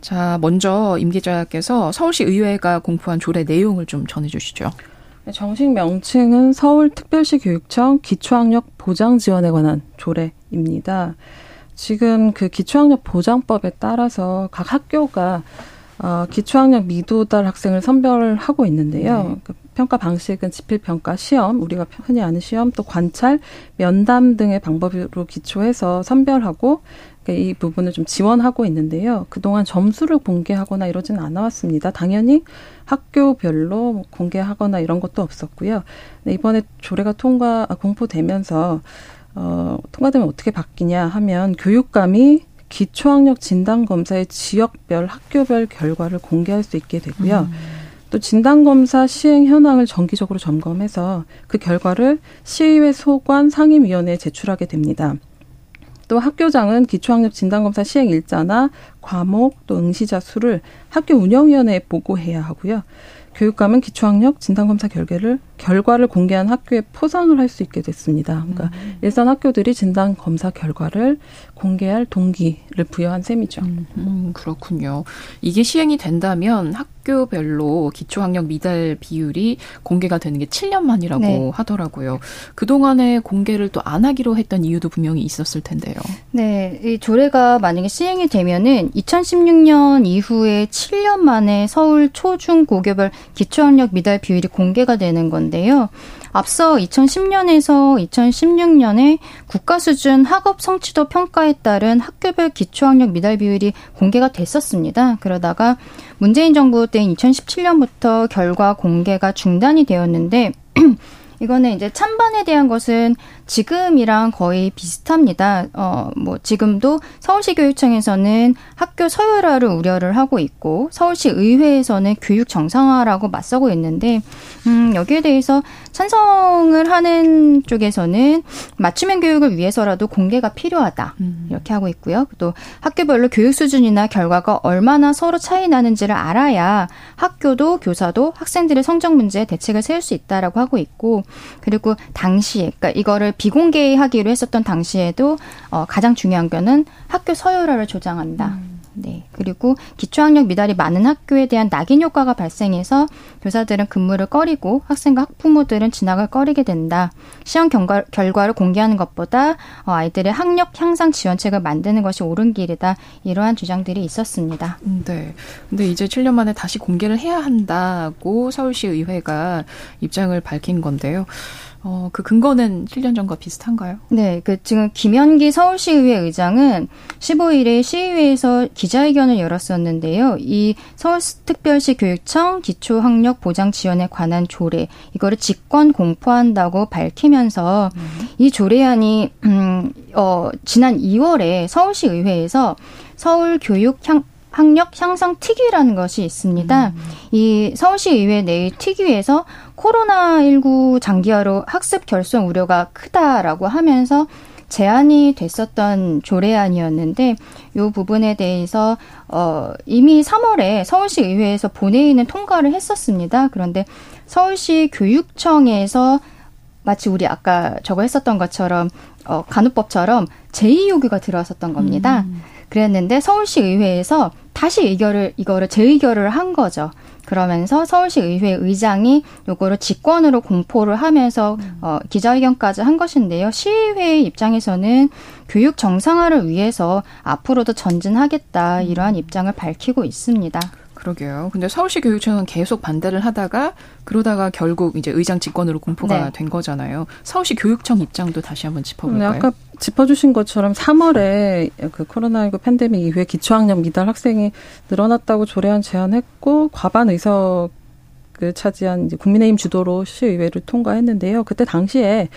자, 먼저 임 기자께서 서울시 의회가 공포한 조례 내용을 좀 전해주시죠. 네, 정식 명칭은 서울특별시 교육청 기초학력 보장 지원에 관한 조례입니다. 지금 그 기초학력 보장법에 따라서 각 학교가 어, 기초학력 미도달 학생을 선별하고 있는데요. 네. 그 평가 방식은 지필평가, 시험, 우리가 흔히 아는 시험, 또 관찰, 면담 등의 방법으로 기초해서 선별하고 그러니까 이 부분을 좀 지원하고 있는데요. 그동안 점수를 공개하거나 이러지는 않아왔습니다. 당연히 학교별로 공개하거나 이런 것도 없었고요. 네, 이번에 조례가 통과, 아, 공포되면서 어, 통과되면 어떻게 바뀌냐 하면 교육감이 기초학력 진단 검사의 지역별 학교별 결과를 공개할 수 있게 되고요. 음. 또 진단검사 시행 현황을 정기적으로 점검해서 그 결과를 시의회 소관 상임위원회에 제출하게 됩니다. 또 학교장은 기초학력 진단검사 시행 일자나 과목 또 응시자 수를 학교 운영위원회에 보고해야 하고요. 교육감은 기초학력 진단검사 결과를 결과를 공개한 학교에 포상을 할 수 있게 됐습니다. 그러니까 음. 일선 학교들이 진단 검사 결과를 공개할 동기를 부여한 셈이죠. 음, 음, 그렇군요. 이게 시행이 된다면 학교별로 기초학력 미달 비율이 공개가 되는 게 7년 만이라고 네. 하더라고요. 그동안에 공개를 또 안 하기로 했던 이유도 분명히 있었을 텐데요. 네. 이 조례가 만약에 시행이 되면은 2016년 이후에 7년 만에 서울 초중 고교별 기초학력 미달 비율이 공개가 되는 건 데요. 앞서 2010년에서 2016년에 국가 수준 학업 성취도 평가에 따른 학교별 기초학력 미달 비율이 공개가 됐었습니다. 그러다가 문재인 정부 때인 2017년부터 결과 공개가 중단이 되었는데 이거는 이제 찬반에 대한 것은 지금이랑 거의 비슷합니다. 어, 뭐, 지금도 서울시 교육청에서는 학교 서열화를 우려를 하고 있고, 서울시 의회에서는 교육 정상화라고 맞서고 있는데, 음, 여기에 대해서 찬성을 하는 쪽에서는 맞춤형 교육을 위해서라도 공개가 필요하다. 음. 이렇게 하고 있고요. 또 학교별로 교육 수준이나 결과가 얼마나 서로 차이 나는지를 알아야 학교도 교사도 학생들의 성적 문제에 대책을 세울 수 있다라고 하고 있고, 그리고 당시에, 그러니까 이거를 비공개하기로 했었던 당시에도 어, 가장 중요한 거는 학교 서열화를 조장한다. 음. 네. 그리고 기초학력 미달이 많은 학교에 대한 낙인 효과가 발생해서 교사들은 근무를 꺼리고 학생과 학부모들은 진학을 꺼리게 된다. 시험 경과, 결과를 공개하는 것보다 어, 아이들의 학력 향상 지원책을 만드는 것이 옳은 길이다. 이러한 주장들이 있었습니다. 음, 네. 근데 이제 7년 만에 다시 공개를 해야 한다고 서울시 의회가 입장을 밝힌 건데요. 어, 그 근거는 7년 전과 비슷한가요? 네, 그 지금 김현기 서울시의회 의장은 15일에 시의회에서 기자회견을 열었었는데요. 이 서울특별시 교육청 기초학력 보장 지원에 관한 조례 이거를 직권 공포한다고 밝히면서 음. 이 조례안이 음, 어, 지난 2월에 서울시 의회에서 서울 교육 향 학력 향상 특위라는 것이 있습니다. 음. 이 서울시 의회 내의 특위에서 코로나19 장기화로 학습 결손 우려가 크다라고 하면서 제안이 됐었던 조례안이었는데 이 부분에 대해서 어 이미 3월에 서울시 의회에서 본회의는 통과를 했었습니다. 그런데 서울시 교육청에서 마치 우리 아까 저거 했었던 것처럼 어 간호법처럼 제2 요구가 들어왔었던 겁니다. 음. 그랬는데 서울시 의회에서 다시 의결을 이거를 재의결을 한 거죠. 그러면서 서울시 의회 의장이 요거를 직권으로 공포를 하면서 어, 기자회견까지 한 것인데요. 시의회 입장에서는 교육 정상화를 위해서 앞으로도 전진하겠다 이러한 입장을 밝히고 있습니다. 그러게요. 근데 서울시 교육청은 계속 반대를 하다가 그러다가 결국 이제 의장 직권으로 공포가 네. 된 거잖아요. 서울시 교육청 입장도 다시 한번 짚어볼까요? 네, 아까 짚어주신 것처럼 3월에 그 코로나19 팬데믹 이후에 기초학력 미달 학생이 늘어났다고 조례안 제안했고 과반 의석 그 차지한 이제 국민의힘 주도로 시의회를 통과했는데요. 그때 당시에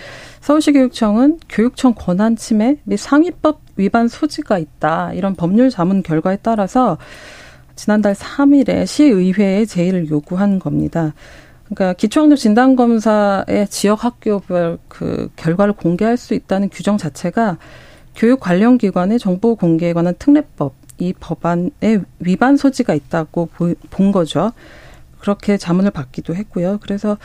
서울시 교육청은 교육청 권한 침해 및 상위법 위반 소지가 있다 이런 법률 자문 결과에 따라서 지난달 3일에 시의회에 제의를 요구한 겁니다. 그러니까 기초학력 진단 검사의 지역 학교별 그 결과를 공개할 수 있다는 규정 자체가 교육 관련 기관의 정보 공개에 관한 특례법 이 법안에 위반 소지가 있다고 본 거죠. 그렇게 자문을 받기도 했고요. 그래서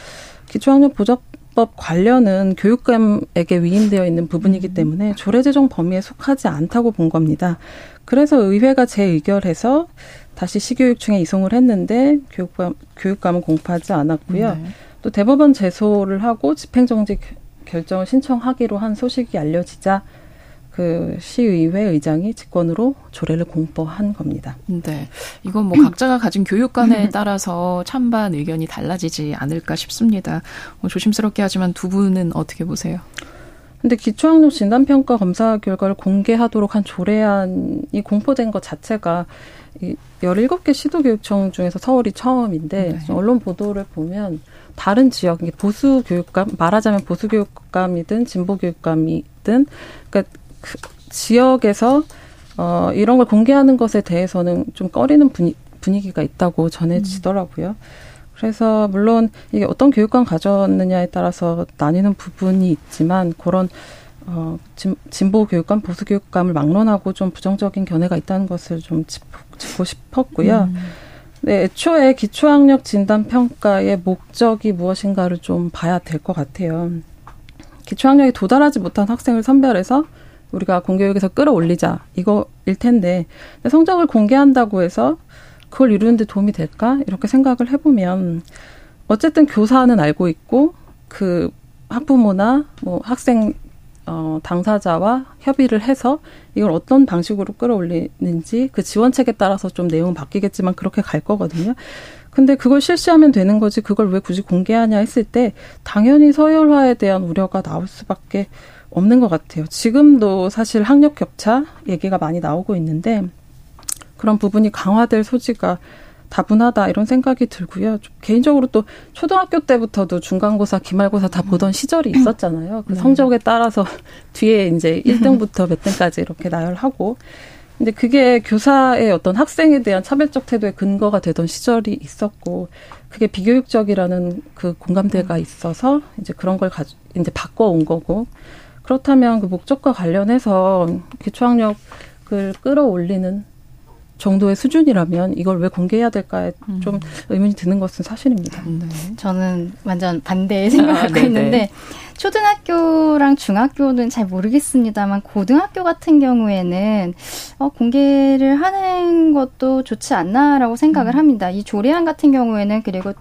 기초학력 보장법 관련은 교육감에게 위임되어 있는 부분이기 음. 때문에 조례 제정 범위에 속하지 않다고 본 겁니다. 그래서 의회가 재의결해서 다시 시교육청에 이송을 했는데 교육감 교육감은 공포하지 않았고요. 네. 또 대법원 제소를 하고 집행정지 결정을 신청하기로 한 소식이 알려지자 그 시의회 의장이 직권으로 조례를 공포한 겁니다. 네. 이건 뭐 각자가 가진 교육관에 따라서 찬반 의견이 달라지지 않을까 싶습니다. 뭐 조심스럽게 하지만 두 분은 어떻게 보세요? 근데 기초학력 진단평가 검사 결과를 공개하도록 한 조례안이 공포된 것 자체가 이 17개 시도교육청 중에서 서울이 처음인데 네. 언론 보도를 보면 다른 지역, 보수 교육감, 말하자면 보수 교육감이든 진보 교육감이든 그러니까 그 지역에서 어 이런 걸 공개하는 것에 대해서는 좀 꺼리는 분위, 분위기가 있다고 전해지더라고요. 음. 그래서 물론 이게 어떤 교육관 가졌느냐에 따라서 나뉘는 부분이 있지만 그런 어, 진, 보 교육감, 보수 교육감을 막론하고 좀 부정적인 견해가 있다는 것을 좀 짚고, 짚고 싶었고요. 음. 네, 애초에 기초학력 진단 평가의 목적이 무엇인가를 좀 봐야 될 것 같아요. 기초학력에 도달하지 못한 학생을 선별해서 우리가 공교육에서 끌어올리자 이거일 텐데 성적을 공개한다고 해서 그걸 이루는데 도움이 될까? 이렇게 생각을 해보면 어쨌든 교사는 알고 있고 그 학부모나 뭐 학생 어, 당사자와 협의를 해서 이걸 어떤 방식으로 끌어올리는지 그 지원책에 따라서 좀 내용은 바뀌겠지만 그렇게 갈 거거든요. 근데 그걸 실시하면 되는 거지 그걸 왜 굳이 공개하냐 했을 때 당연히 서열화에 대한 우려가 나올 수밖에 없는 것 같아요. 지금도 사실 학력 격차 얘기가 많이 나오고 있는데 그런 부분이 강화될 소지가 다분하다 이런 생각이 들고요. 개인적으로 또 초등학교 때부터도 중간고사, 기말고사 다 보던 시절이 있었잖아요. 그 네. 성적에 따라서 뒤에 이제 1등부터 몇 등까지 이렇게 나열하고 근데 그게 교사의 어떤 학생에 대한 차별적 태도의 근거가 되던 시절이 있었고 그게 비교육적이라는 그 공감대가 있어서 이제 그런 걸 가지 이제 바꿔 온 거고 그렇다면 그 목적과 관련해서 기초학력 을 끌어올리는 정도의 수준이라면 이걸 왜 공개해야 될까에 음. 좀 의문이 드는 것은 사실입니다. 네. 저는 완전 반대의 생각을 아, 갖고 있는데 초등학교랑 중학교는 잘 모르겠습니다만 고등학교 같은 경우에는 어, 공개를 하는 것도 좋지 않나라고 생각을 음. 합니다. 이 조례안 같은 경우에는 그리고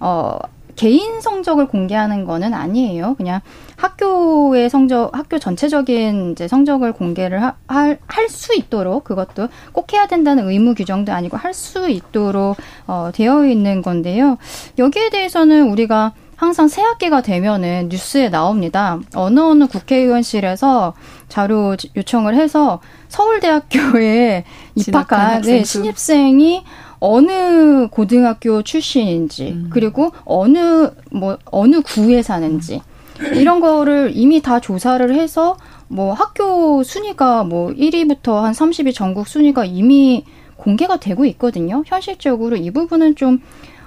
어 개인 성적을 공개하는 거는 아니에요. 그냥 학교의 성적, 학교 전체적인 이제 성적을 공개를 할 수 있도록 그것도 꼭 해야 된다는 의무 규정도 아니고 할 수 있도록 어, 되어 있는 건데요. 여기에 대해서는 우리가 항상 새 학기가 되면은 뉴스에 나옵니다. 어느 어느 국회의원실에서 자료 요청을 해서 서울대학교에 입학한 네, 신입생이 어느 고등학교 출신인지 음. 그리고 어느 뭐 어느 구에 사는지 이런 거를 이미 다 조사를 해서 뭐 학교 순위가 뭐 1위부터 한 30위 전국 순위가 이미 공개가 되고 있거든요. 현실적으로 이 부분은 좀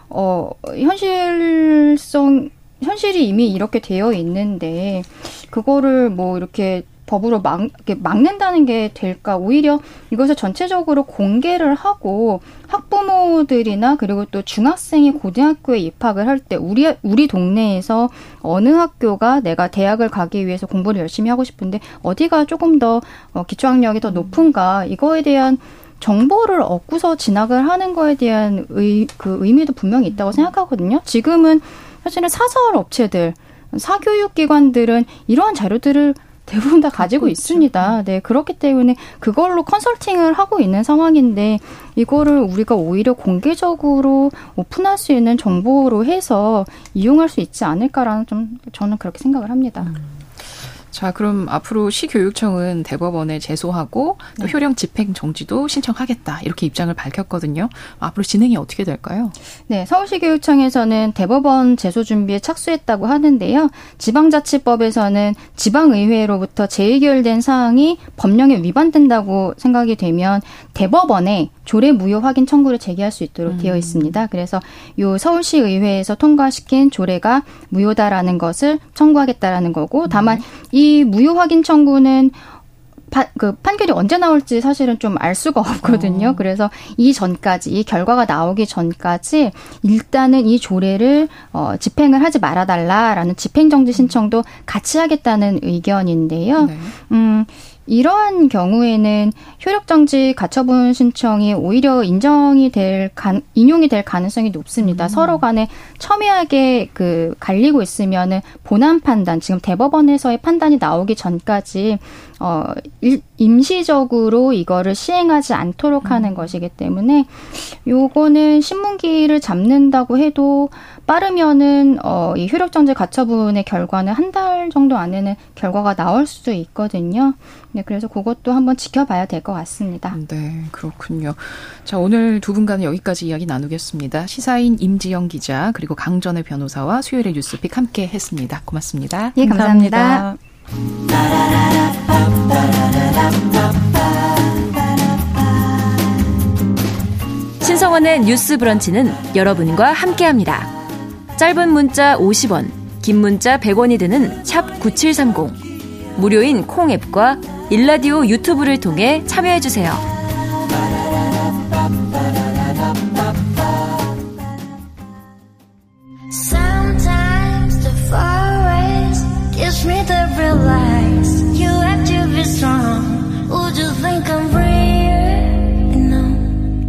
어, 현실성 현실이 이미 이렇게 되어 있는데 그거를 뭐 이렇게 법으로 막, 막는다는 게 될까? 오히려 이것을 전체적으로 공개를 하고 학부모들이나 그리고 또 중학생이 고등학교에 입학을 할 때 우리, 우리 동네에서 어느 학교가 내가 대학을 가기 위해서 공부를 열심히 하고 싶은데 어디가 조금 더 어, 기초학력이 더 높은가? 이거에 대한 정보를 얻고서 진학을 하는 거에 대한 의, 그 의미도 분명히 있다고 생각하거든요. 지금은 사실은 사설 업체들, 사교육 기관들은 이러한 자료들을 대부분 다 가지고 있습니다. 네, 그렇기 때문에 그걸로 컨설팅을 하고 있는 상황인데 이거를 우리가 오히려 공개적으로 오픈할 수 있는 정보로 해서 이용할 수 있지 않을까라는 좀 저는 그렇게 생각을 합니다. 음. 자, 그럼 앞으로 시교육청은 대법원에 제소하고 또 네. 효령 집행 정지도 신청하겠다. 이렇게 입장을 밝혔거든요. 앞으로 진행이 어떻게 될까요? 네, 서울시교육청에서는 대법원 제소 준비에 착수했다고 하는데요. 지방자치법에서는 지방의회로부터 재의결된 사항이 법령에 위반된다고 생각이 되면 대법원에 조례 무효 확인 청구를 제기할 수 있도록 음. 되어 있습니다. 그래서 요 서울시 의회에서 통과시킨 조례가 무효다라는 것을 청구하겠다라는 거고 다만 음. 이 무효 확인 청구는 파, 그 판결이 언제 나올지 사실은 좀 알 수가 없거든요. 어. 그래서 이 전까지 이 결과가 나오기 전까지 일단은 이 조례를 어, 집행을 하지 말아달라라는 집행정지 신청도 같이 하겠다는 의견인데요. 네. 음. 이러한 경우에는 효력정지 가처분 신청이 오히려 인정이 될 가, 인용이 될 가능성이 높습니다. 음. 서로 간에 첨예하게 그 갈리고 있으면은 본안 판단, 지금 대법원에서의 판단이 나오기 전까지 어 임시적으로 이거를 시행하지 않도록 하는 음. 것이기 때문에 요거는 신문기를 잡는다고 해도 빠르면은 어 이 효력정지 가처분의 결과는 한 달 정도 안에는 결과가 나올 수도 있거든요. 네, 그래서 그것도 한번 지켜봐야 될 것 같습니다. 네, 그렇군요. 자, 오늘 두 분과는 여기까지 이야기 나누겠습니다. 시사인 임지영 기자 그리고 강전의 변호사와 수요일의 뉴스픽 함께 했습니다. 고맙습니다. 예, 감사합니다. 신성원의 뉴스 브런치는 여러분과 함께합니다. 짧은 문자 50원, 긴 문자 100원이 드는 샵 9730. 무료인 콩 앱과 일라디오 유튜브를 통해 참여해주세요.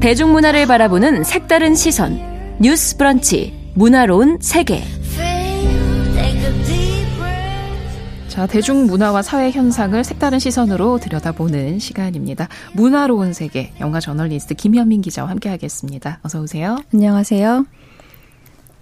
대중문화를 바라보는 색다른 시선 뉴스 브런치 문화로운 세계 자, 대중문화와 사회 현상을 색다른 시선으로 들여다보는 시간입니다. 문화로운 세계, 영화 저널리스트 김현민 기자와 함께 하겠습니다. 어서 오세요. 안녕하세요.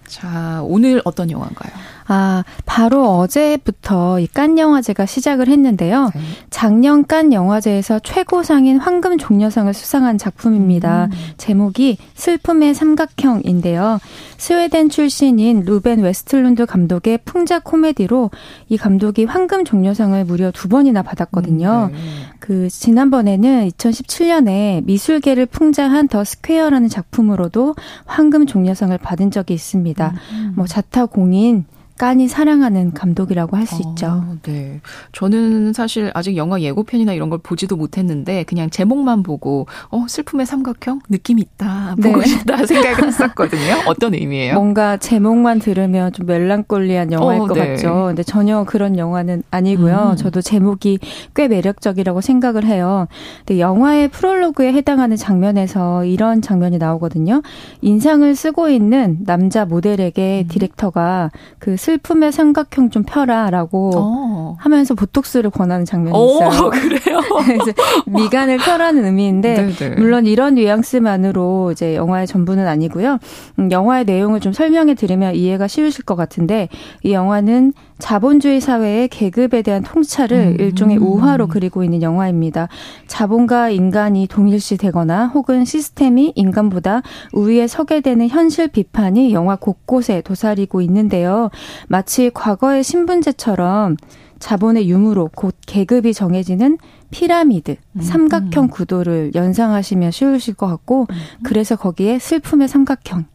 자, 오늘 어떤 영화인가요? 아, 바로 어제부터 이 깐 영화제가 시작을 했는데요. 네. 작년 깐 영화제에서 최고상인 황금 종려상을 수상한 작품입니다. 음. 제목이 슬픔의 삼각형인데요. 스웨덴 출신인 루벤 웨스틀룬드 감독의 풍자 코미디로 이 감독이 황금 종려상을 무려 두 번이나 받았거든요. 음, 네. 그 지난번에는 2017년에 미술계를 풍자한 The Square라는 작품으로도 황금 종려상을 받은 적이 있습니다. 음. 뭐 자타 공인 깐이 사랑하는 감독이라고 할수 어, 있죠. 네. 저는 사실 아직 영화 예고편이나 이런 걸 보지도 못했는데 그냥 제목만 보고 어 슬픔의 삼각형 느낌 있다 보고 네. 싶다 생각을 했었거든요. 어떤 의미예요? 뭔가 제목만 들으면 좀 멜랑콜리한 영화일 어, 것 네. 같죠. 근데 전혀 그런 영화는 아니고요. 음. 저도 제목이 꽤 매력적이라고 생각을 해요. 근데 영화의 프롤로그에 해당하는 장면에서 이런 장면이 나오거든요. 인상을 쓰고 있는 남자 모델에게 음. 디렉터가 그 슬픔의 삼각형 좀 펴라라고 어. 하면서 보톡스를 권하는 장면이 어, 있어요. 어, 그래요? 그래서 미간을 펴라는 의미인데 네네. 물론 이런 뉘앙스만으로 이제 영화의 전부는 아니고요. 음, 영화의 내용을 좀 설명해 드리면 이해가 쉬우실 것 같은데 이 영화는 자본주의 사회의 계급에 대한 통찰을 음. 일종의 우화로 그리고 있는 영화입니다. 자본과 인간이 동일시 되거나 혹은 시스템이 인간보다 우위에 서게 되는 현실 비판이 영화 곳곳에 도사리고 있는데요. 마치 과거의 신분제처럼 자본의 유무로 곧 계급이 정해지는 피라미드, 음. 삼각형 구도를 연상하시면 쉬우실 것 같고, 음. 그래서 거기에 슬픔의 삼각형,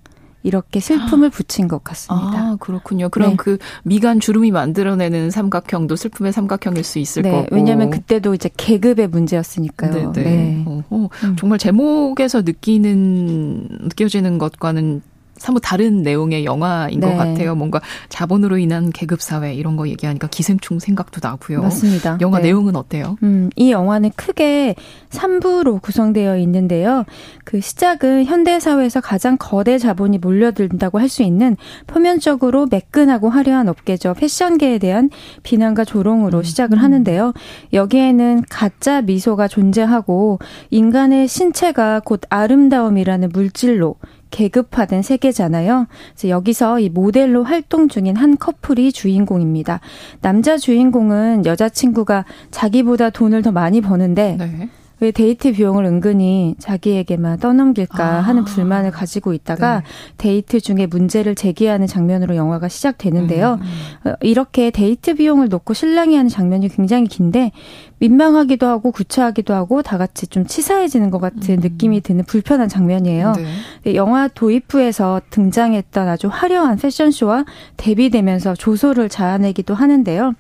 이렇게 슬픔을 아. 붙인 것 같습니다. 아, 그렇군요. 그럼 네. 그 미간 주름이 만들어내는 삼각형도 슬픔의 삼각형일 수 있을 네, 거고. 왜냐하면 그때도 이제 계급의 문제였으니까요. 네네. 네. 네. 어, 어, 정말 제목에서 느끼는 느껴지는 것과는 사뭇 다른 내용의 영화인 네. 것 같아요. 뭔가 자본으로 인한 계급 사회 이런 거 얘기하니까 기생충 생각도 나고요. 맞습니다. 영화 네. 내용은 어때요? 음, 이 영화는 크게 3부로 구성되어 있는데요. 그 시작은 현대 사회에서 가장 거대 자본이 몰려든다고 할 수 있는 표면적으로 매끈하고 화려한 업계죠. 패션계에 대한 비난과 조롱으로 음. 시작을 하는데요. 여기에는 가짜 미소가 존재하고 인간의 신체가 곧 아름다움이라는 물질로 계급화된 세계잖아요. 그래서 여기서 이 모델로 활동 중인 한 커플이 주인공입니다. 남자 주인공은 여자친구가 자기보다 돈을 더 많이 버는데 네. 왜 데이트 비용을 은근히 자기에게만 떠넘길까 아. 하는 불만을 가지고 있다가 네. 데이트 중에 문제를 제기하는 장면으로 영화가 시작되는데요. 음, 음. 어, 이렇게 데이트 비용을 놓고 실랑이 하는 장면이 굉장히 긴데 민망하기도 하고 구차하기도 하고 다 같이 좀 치사해지는 것 같은 음. 느낌이 드는 불편한 장면이에요. 네. 영화 도입부에서 등장했던 아주 화려한 패션쇼와 대비되면서 조소를 자아내기도 하는데요.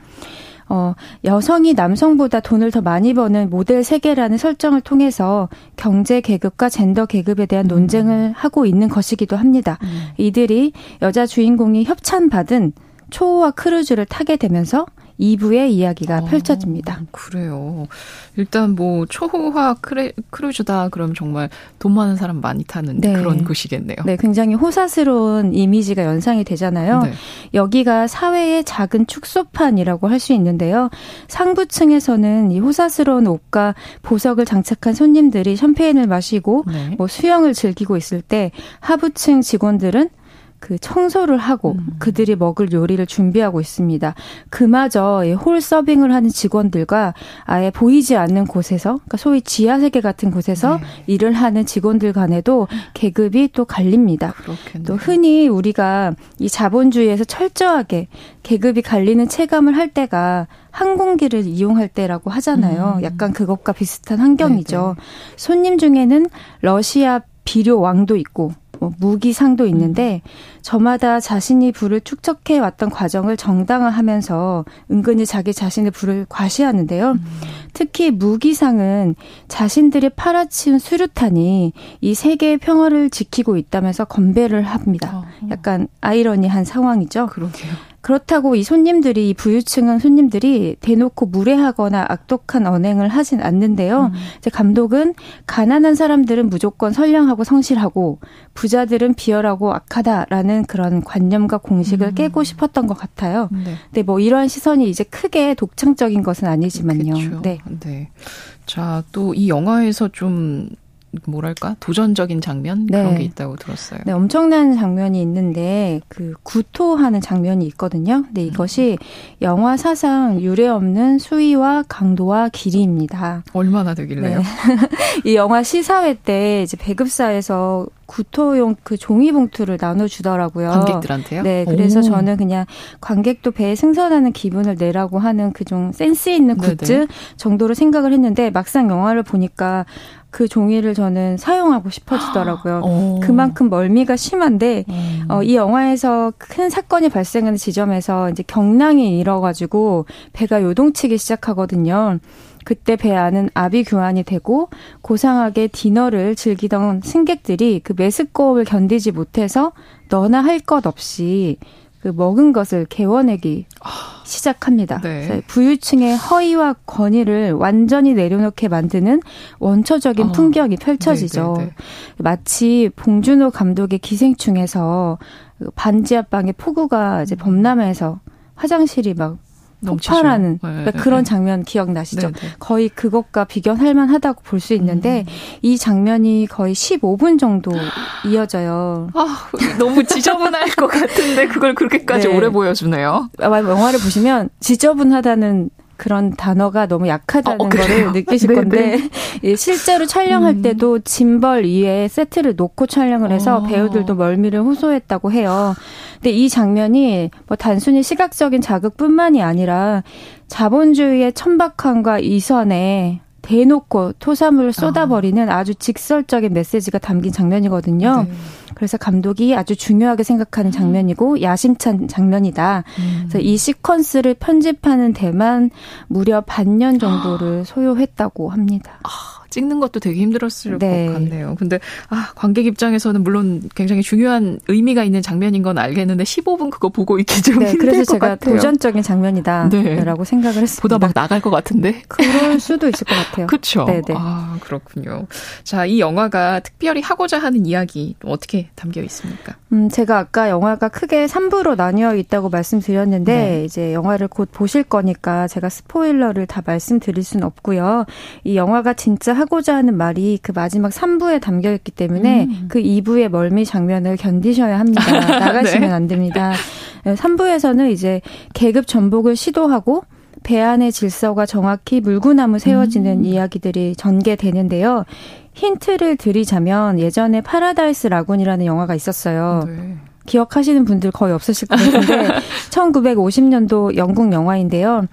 어, 여성이 남성보다 돈을 더 많이 버는 모델 세계라는 설정을 통해서 경제 계급과 젠더 계급에 대한 음. 논쟁을 하고 있는 것이기도 합니다. 음. 이들이 여자 주인공이 협찬받은 초호화 크루즈를 타게 되면서 2부의 이야기가 어, 펼쳐집니다. 그래요. 일단 뭐 초호화 크레, 크루즈다 그럼 정말 돈 많은 사람 많이 타는 네. 그런 곳이겠네요. 네, 굉장히 호사스러운 이미지가 연상이 되잖아요. 네. 여기가 사회의 작은 축소판이라고 할 수 있는데요. 상부층에서는 이 호사스러운 옷과 보석을 장착한 손님들이 샴페인을 마시고 네. 뭐 수영을 즐기고 있을 때 하부층 직원들은 그 청소를 하고 음. 그들이 먹을 요리를 준비하고 있습니다. 그마저 홀 서빙을 하는 직원들과 아예 보이지 않는 곳에서, 그러니까 소위 지하 세계 같은 곳에서 네. 일을 하는 직원들 간에도 계급이 또 갈립니다. 그렇겠네요. 또 흔히 우리가 이 자본주의에서 철저하게 계급이 갈리는 체감을 할 때가 항공기를 이용할 때라고 하잖아요. 음. 약간 그것과 비슷한 환경이죠. 네네. 네. 손님 중에는 러시아 비료 왕도 있고 뭐 무기상도 있는데 저마다 자신이 부를 축적해 왔던 과정을 정당화하면서 은근히 자기 자신의 부를 과시하는데요. 음. 특히 무기상은 자신들이 팔아치운 수류탄이 이 세계의 평화를 지키고 있다면서 건배를 합니다. 어. 약간 아이러니한 상황이죠. 그러게요. 그렇다고 이 손님들이 이 부유층은 손님들이 대놓고 무례하거나 악독한 언행을 하진 않는데요. 음. 이제 감독은 가난한 사람들은 무조건 선량하고 성실하고 부자들은 비열하고 악하다라는 그런 관념과 공식을 음. 깨고 싶었던 것 같아요. 네. 근데 뭐 이러한 시선이 이제 크게 독창적인 것은 아니지만요. 그쵸. 네. 네. 자, 또 이 영화에서 좀 뭐랄까 도전적인 장면 네. 그런 게 있다고 들었어요. 네, 엄청난 장면이 있는데 그 구토하는 장면이 있거든요. 근데 이것이 음. 영화 사상 유례 없는 수위와 강도와 길이입니다. 얼마나 되길래요? 네. 이 영화 시사회 때 이제 배급사에서 구토용 그 종이 봉투를 나눠 주더라고요. 관객들한테요? 네, 그래서 오. 저는 그냥 관객도 배에 승선하는 기분을 내라고 하는 그 좀 센스 있는 굿즈 네네. 정도로 생각을 했는데 막상 영화를 보니까 그 종이를 저는 사용하고 싶어지더라고요. 오. 그만큼 멀미가 심한데 음. 어, 이 영화에서 큰 사건이 발생하는 지점에서 이제 경랑이 일어가지고 배가 요동치기 시작하거든요. 그때 배 안은 아비 규환이 되고 고상하게 디너를 즐기던 승객들이 그 메스꺼움을 견디지 못해서 너나 할 것 없이 그 먹은 것을 개워내기 시작합니다. 네. 부유층의 허위와 권위를 완전히 내려놓게 만드는 원초적인 어. 풍경이 펼쳐지죠. 네네네. 네, 네. 마치 봉준호 감독의 기생충에서 그 반지 앞방에 폭우가 이제 범람해서 화장실이 막 폭발하는 네, 그러니까 네, 그런 장면 기억나시죠? 네, 네. 거의 그것과 비견할 만하다고 볼 수 있는데 음. 이 장면이 거의 15분 정도 이어져요. 아, 너무 지저분할 것 같은데 그걸 그렇게까지 네. 오래 보여주네요. 아, 영화를 보시면 지저분하다는 그런 단어가 너무 약하다는 어, 거를 느끼실 네네. 건데 예, 실제로 촬영할 음. 때도 짐벌 위에 세트를 놓고 촬영을 해서 어. 배우들도 멀미를 호소했다고 해요. 근데 이 장면이 뭐 단순히 시각적인 자극뿐만이 아니라 자본주의의 천박함과 이선에 대놓고 토사물을 쏟아버리는 아. 주 직설적인 메시지가 담긴 장면이거든요. 네. 그래서 감독이 아주 중요하게 생각하는 장면이고 야심찬 장면이다. 음. 그래서 이 시퀀스를 편집하는 데만 무려 반년 정도를 소요했다고 합니다. 아, 찍는 것도 되게 힘들었을 네. 것 같네요. 근데 아, 관객 입장에서는 물론 굉장히 중요한 의미가 있는 장면인 건 알겠는데 15분 그거 보고 있기 좀 네, 그래서 제가 같아요. 도전적인 장면이다라고 네. 생각을 했습니다. 보다 막 나갈 것 같은데. 그럴 수도 있을 것 같아요. 그렇죠. 아, 그렇군요. 자, 이 영화가 특별히 하고자 하는 이야기 어떻게 담겨 있습니까? 음, 제가 아까 영화가 크게 3부로 나뉘어 있다고 말씀드렸는데 네. 이제 영화를 곧 보실 거니까 제가 스포일러를 다 말씀드릴 수는 없고요. 이 영화가 진짜 하고자 하는 말이 그 마지막 3부에 담겨 있기 때문에 음. 그 2부의 멀미 장면을 견디셔야 합니다. 나가시면 네. 안 됩니다. 3부에서는 이제 계급 전복을 시도하고 배 안의 질서가 정확히 물구나무 세워지는 음. 이야기들이 전개되는데요. 힌트를 드리자면 예전에 Paradise Lagoon이라는 영화가 있었어요. 네. 기억하시는 분들 거의 없으실 것 같은데 1950년도 영국 영화인데요.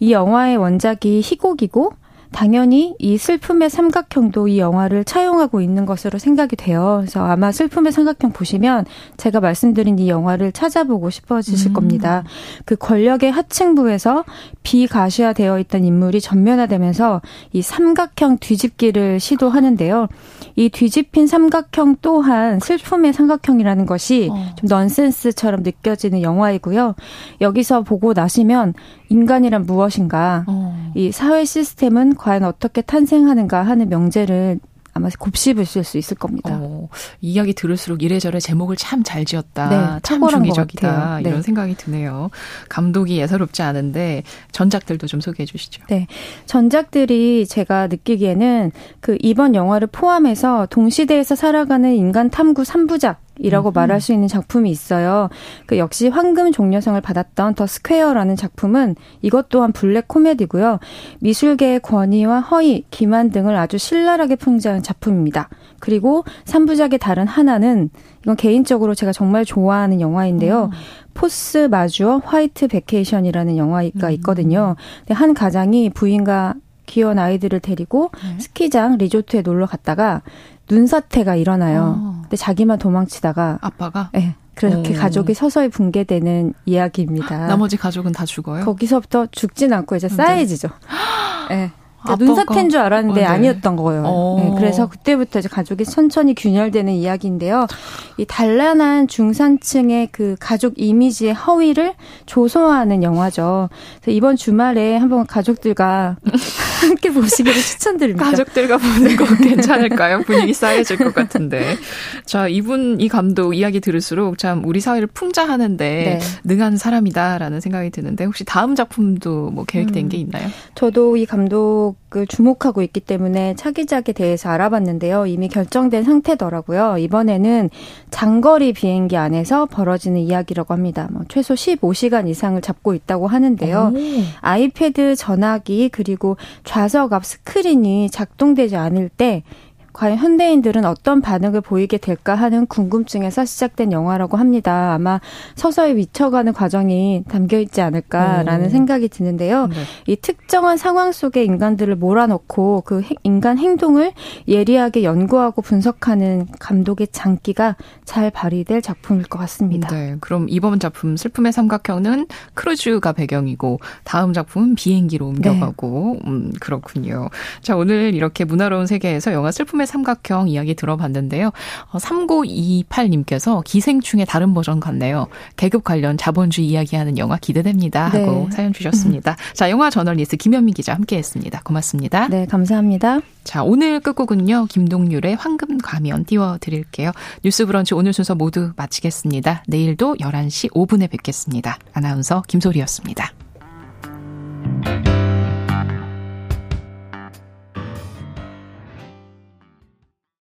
이 영화의 원작이 희곡이고 당연히 이 슬픔의 삼각형도 이 영화를 차용하고 있는 것으로 생각이 돼요. 그래서 아마 슬픔의 삼각형 보시면 제가 말씀드린 이 영화를 찾아보고 싶어지실 음. 겁니다. 그 권력의 하층부에서 비가시화되어 있던 인물이 전면화되면서 이 삼각형 뒤집기를 시도하는데요. 이 뒤집힌 삼각형 또한 슬픔의 삼각형이라는 것이 어. 좀 넌센스처럼 느껴지는 영화이고요. 여기서 보고 나시면 인간이란 무엇인가, 어. 이 사회 시스템은 과연 어떻게 탄생하는가 하는 명제를 아마 곱씹을 수 있을 겁니다. 어, 이야기 들을수록 이래저래 제목을 참 잘 지었다. 네, 참 중의적이다. 네. 이런 생각이 드네요. 감독이 예사롭지 않은데 전작들도 좀 소개해 주시죠. 네. 전작들이 제가 느끼기에는 그 이번 영화를 포함해서 동시대에서 살아가는 인간 탐구 3부작 이라고 음. 말할 수 있는 작품이 있어요. 그 역시 황금 종려상을 받았던 더 스퀘어라는 작품은 이것 또한 블랙 코미디고요. 미술계의 권위와 허위, 기만 등을 아주 신랄하게 풍자한 작품입니다. 그리고 3부작의 다른 하나는 이건 개인적으로 제가 정말 좋아하는 영화인데요. 음. 포스 마쥬어 화이트 베케이션이라는 영화가 음. 있거든요. 근데 한 가장이 부인과 귀여운 아이들을 데리고 네. 스키장 리조트에 놀러 갔다가 눈사태가 일어나요. 어. 근데 자기만 도망치다가 아빠가 네. 그렇게 오. 가족이 서서히 붕괴되는 이야기입니다. 나머지 가족은 다 죽어요? 거기서부터 죽진 않고 이제 쌓여지죠. 네. 그러니까 눈사태인 줄 알았는데 어, 네. 아니었던 거예요. 어. 네, 그래서 그때부터 이제 가족이 천천히 균열되는 이야기인데요. 이 단란한 중산층의 그 가족 이미지의 허위를 조소화하는 영화죠. 그래서 이번 주말에 한번 가족들과 함께 보시기를 추천드립니다. 가족들과 보는 거 괜찮을까요? 분위기 쌓여질 것 같은데. 자, 이분 이 감독 이야기 들을수록 참 우리 사회를 풍자하는데 네. 능한 사람이다라는 생각이 드는데 혹시 다음 작품도 뭐 계획된 음. 게 있나요? 저도 이 감독 감독을 주목하고 있기 때문에 차기작에 대해서 알아봤는데요. 이미 결정된 상태더라고요. 이번에는 장거리 비행기 안에서 벌어지는 이야기라고 합니다. 뭐 최소 15시간 이상을 잡고 있다고 하는데요. 오. 아이패드 전화기 그리고 좌석 앞 스크린이 작동되지 않을 때 과연 현대인들은 어떤 반응을 보이게 될까 하는 궁금증에서 시작된 영화라고 합니다. 아마 서서히 미쳐가는 과정이 담겨 있지 않을까라는 오. 생각이 드는데요. 네. 이 특정한 상황 속에 인간들을 몰아넣고 그 인간 행동을 예리하게 연구하고 분석하는 감독의 장기가 잘 발휘될 작품일 것 같습니다. 네. 그럼 이번 작품 슬픔의 삼각형은 크루즈가 배경이고 다음 작품은 비행기로 옮겨가고 네. 음, 그렇군요. 자, 오늘 이렇게 문화로운 세계에서 영화 슬픔의 처음에 삼각형 이야기 들어봤는데요. 어, 3928님께서 기생충의 다른 버전 같네요. 계급 관련 자본주의 이야기하는 영화 기대됩니다. 하고 네. 사연 주셨습니다. 자, 영화 저널리스트 김현미 기자 함께 했습니다. 고맙습니다. 네, 감사합니다. 자, 오늘 끝곡은요. 김동률의 황금 가면 띄워드릴게요. 뉴스 브런치 오늘 순서 모두 마치겠습니다. 내일도 11시 5분에 뵙겠습니다. 아나운서 김소리였습니다.